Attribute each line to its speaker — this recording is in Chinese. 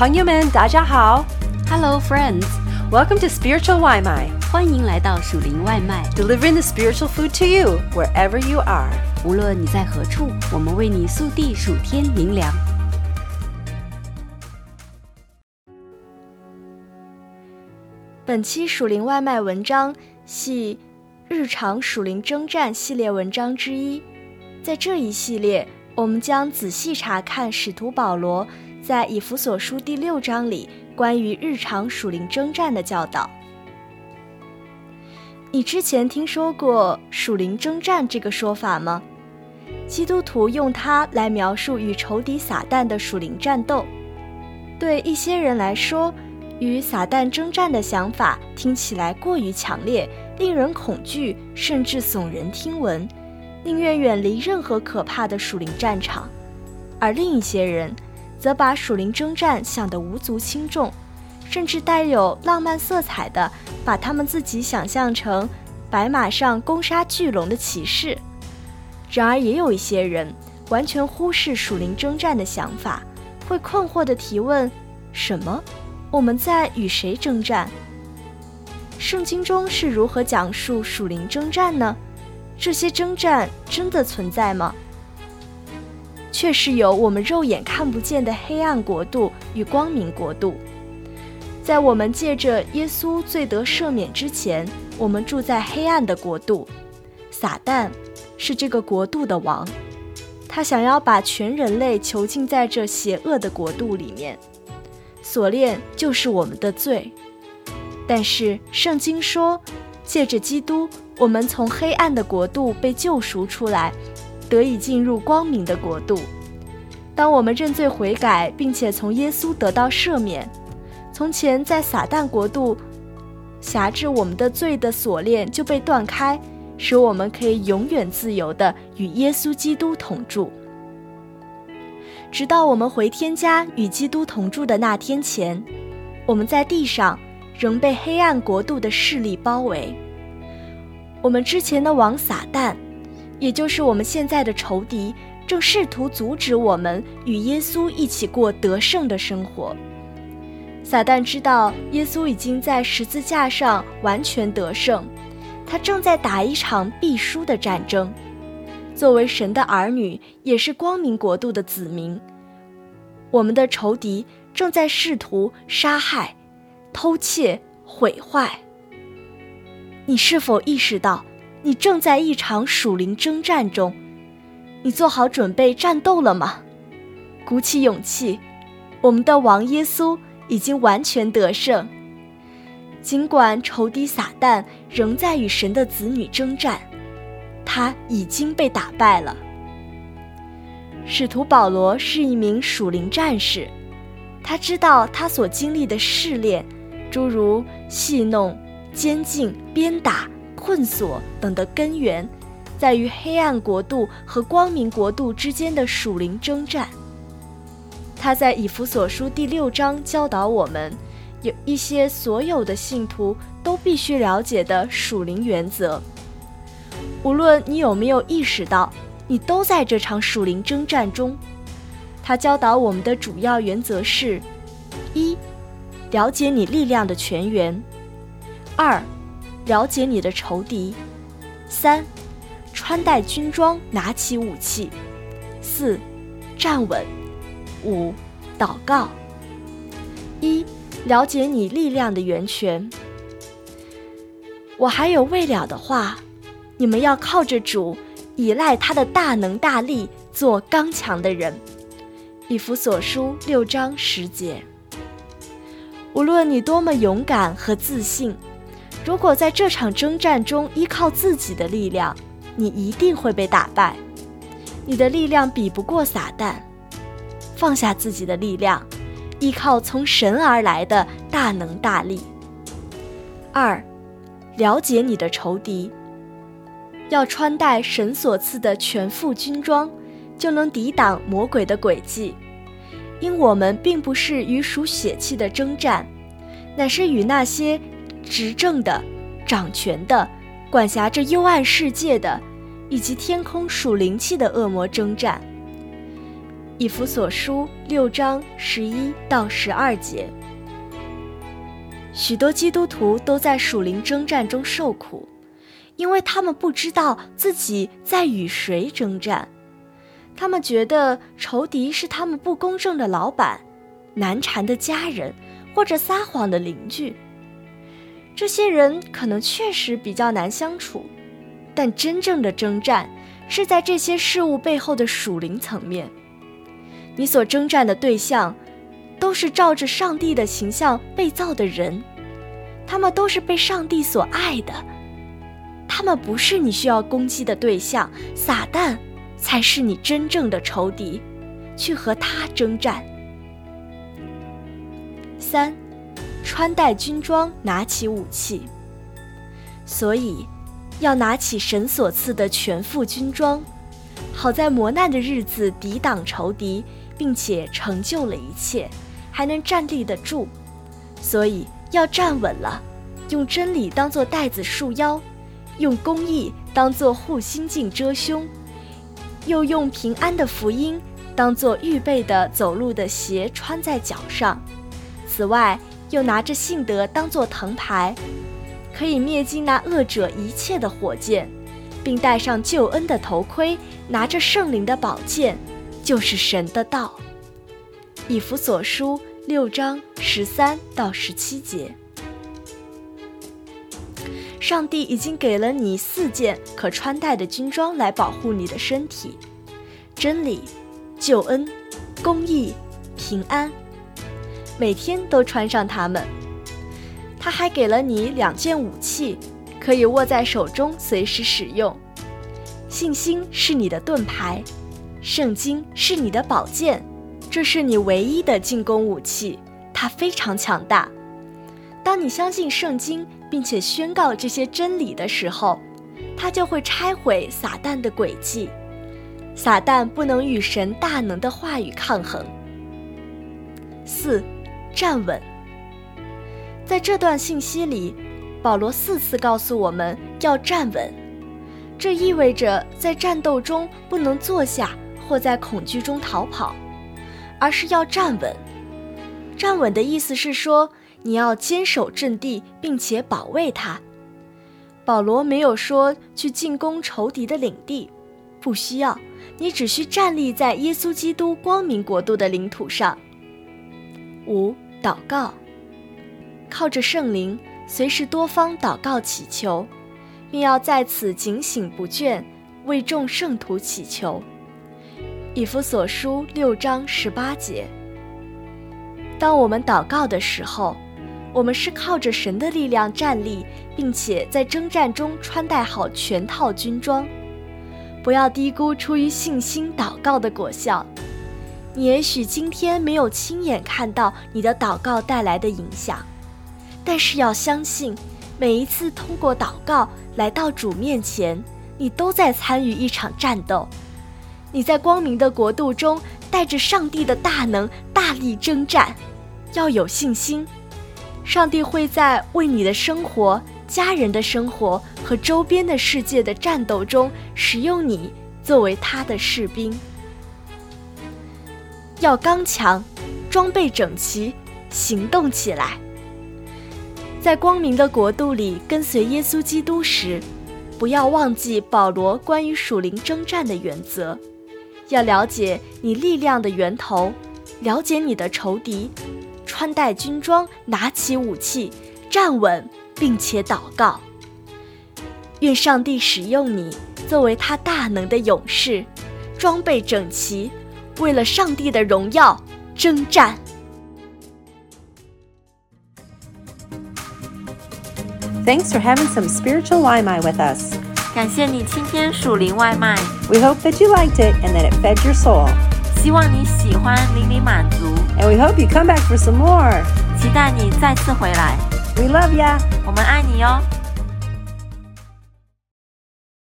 Speaker 1: 朋友们，大家好。
Speaker 2: Hello,
Speaker 1: friends！Welcome to Spiritual 外卖
Speaker 2: 欢迎来到属灵外卖。
Speaker 1: delivering the spiritual food to you wherever you are.
Speaker 2: 无论你在何处，我们为你速递数天灵粮。
Speaker 3: 本期属灵外卖文章系日常属灵征战系列文章之一。在这一系列，我们将仔细查看使徒保罗在以弗所书第六章里关于日常属灵征战的教导。你之前听说过属灵征战这个说法吗？基督徒用它来描述与仇敌撒旦的属灵战斗。对一些人来说，与撒旦征战的想法听起来过于强烈，令人恐惧，甚至耸人听闻，宁愿远离任何可怕的属灵战场；而另一些人，则把属灵征战想得无足轻重，甚至带有浪漫色彩的，把他们自己想象成白马上攻杀巨龙的骑士。然而，也有一些人完全忽视属灵征战的想法，会困惑地提问：什么？我们在与谁征战？圣经中是如何讲述属灵征战呢？这些征战真的存在吗？却是有我们肉眼看不见的黑暗国度与光明国度。在我们借着耶稣罪得赦免之前，我们住在黑暗的国度。撒旦是这个国度的王，他想要把全人类囚禁在这邪恶的国度里面。锁链就是我们的罪，但是圣经说，借着基督，我们从黑暗的国度被救赎出来，得以进入光明的国度。当我们认罪悔改，并且从耶稣得到赦免，从前在撒旦国度辖制我们的罪的锁链就被断开，使我们可以永远自由地与耶稣基督同住。直到我们回天家与基督同住的那天前，我们在地上仍被黑暗国度的势力包围。我们之前的王撒旦，也就是我们现在的仇敌，正试图阻止我们与耶稣一起过得胜的生活。撒旦知道耶稣已经在十字架上完全得胜，他正在打一场必输的战争。作为神的儿女，也是光明国度的子民，我们的仇敌正在试图杀害、偷窃、毁坏。你是否意识到，你正在一场属灵征战中？你做好准备战斗了吗？鼓起勇气，我们的王耶稣已经完全得胜。尽管仇敌撒旦仍在与神的子女征战。他已经被打败了。使徒保罗是一名属灵战士，他知道他所经历的试炼，诸如戏弄、监禁、鞭打、困锁等的根源，在于黑暗国度和光明国度之间的属灵征战。他在以弗所书第六章教导我们，有一些所有的信徒都必须了解的属灵原则。无论你有没有意识到，你都在这场属灵征战中。他教导我们的主要原则是：一、了解你力量的泉源；二、了解你的仇敌；三、穿戴军装，拿起武器；四、站稳；五、祷告。一、了解你力量的源泉。我还有未了的话。你们要靠着主，依赖他的大能大力，做刚强的人。以弗所书六章十节。无论你多么勇敢和自信，如果在这场征战中依靠自己的力量，你一定会被打败。你的力量比不过撒旦。放下自己的力量，依靠从神而来的大能大力。二，了解你的仇敌。要穿戴神所赐的全副军装，就能抵挡魔鬼的诡计。因我们并不是与属血气的征战，乃是与那些执政的、掌权的、管辖着幽暗世界的，以及天空属灵气的恶魔征战。以弗所书六章十一到十二节。许多基督徒都在属灵征战中受苦，因为他们不知道自己在与谁征战。他们觉得仇敌是他们不公正的老板、难缠的家人或者撒谎的邻居。这些人可能确实比较难相处，但真正的征战是在这些事物背后的属灵层面。你所征战的对象，都是照着上帝的形象被造的人，他们都是被上帝所爱的，他们不是你需要攻击的对象，撒旦才是你真正的仇敌，去和他征战。三。穿戴军装，拿起武器。所以，要拿起神所赐的全副军装，好在磨难的日子抵挡仇敌，并且成就了一切，还能站立得住。所以要站稳了，用真理当做带子束腰，用公义当做护心镜遮胸，又用平安的福音当做预备的走路的鞋穿在脚上。此外，又拿着信德当做藤牌，可以灭尽那恶者一切的火箭，并戴上救恩的头盔，拿着圣灵的宝剑，就是神的道。以弗所书六章十三到十七节。上帝已经给了你四件可穿戴的军装来保护你的身体：真理、救恩、公义、平安。每天都穿上它们。他还给了你两件武器，可以握在手中随时使用。信心是你的盾牌，圣经是你的宝剑，这是你唯一的进攻武器，它非常强大。当你相信圣经，并且宣告这些真理的时候，它就会拆毁撒旦的诡计。撒旦不能与神大能的话语抗衡。四。站稳。在这段信息里，保罗四次告诉我们要站稳，这意味着在战斗中不能坐下或在恐惧中逃跑，而是要站稳。站稳的意思是说，你要坚守阵地，并且保卫它。保罗没有说去进攻仇敌的领地，不需要，你只需站立在耶稣基督光明国度的领土上。五祷告，靠着圣灵，随时多方祷告祈求，并要在此警醒不倦，为众圣徒祈求。以弗所书六章十八节。当我们祷告的时候，我们是靠着神的力量站立，并且在征战中穿戴好全套军装。不要低估出于信心祷告的果效。你也许今天没有亲眼看到你的祷告带来的影响，但是要相信，每一次通过祷告来到主面前，你都在参与一场战斗。你在光明的国度中，带着上帝的大能大力征战。要有信心，上帝会在为你的生活、家人的生活和周边的世界的战斗中使用你，作为他的士兵。要刚强，装备整齐，行动起来。在光明的国度里跟随耶稣基督时，不要忘记保罗关于属灵征战的原则。要了解你力量的源头，了解你的仇敌，穿戴军装，拿起武器，站稳，并且祷告。愿上帝使用你，作为他大能的勇士，装备整齐。为了上帝的荣耀征战。
Speaker 1: Thanks for having some spiritual Waimai with us.
Speaker 2: 感谢你今天属灵外卖。
Speaker 1: We hope that you liked it and that it fed your soul.
Speaker 2: 希望你喜欢，令你满足。
Speaker 1: And we hope you come back for some more.
Speaker 2: 期待你再次回来。
Speaker 1: We love ya.
Speaker 2: 我们爱你哟。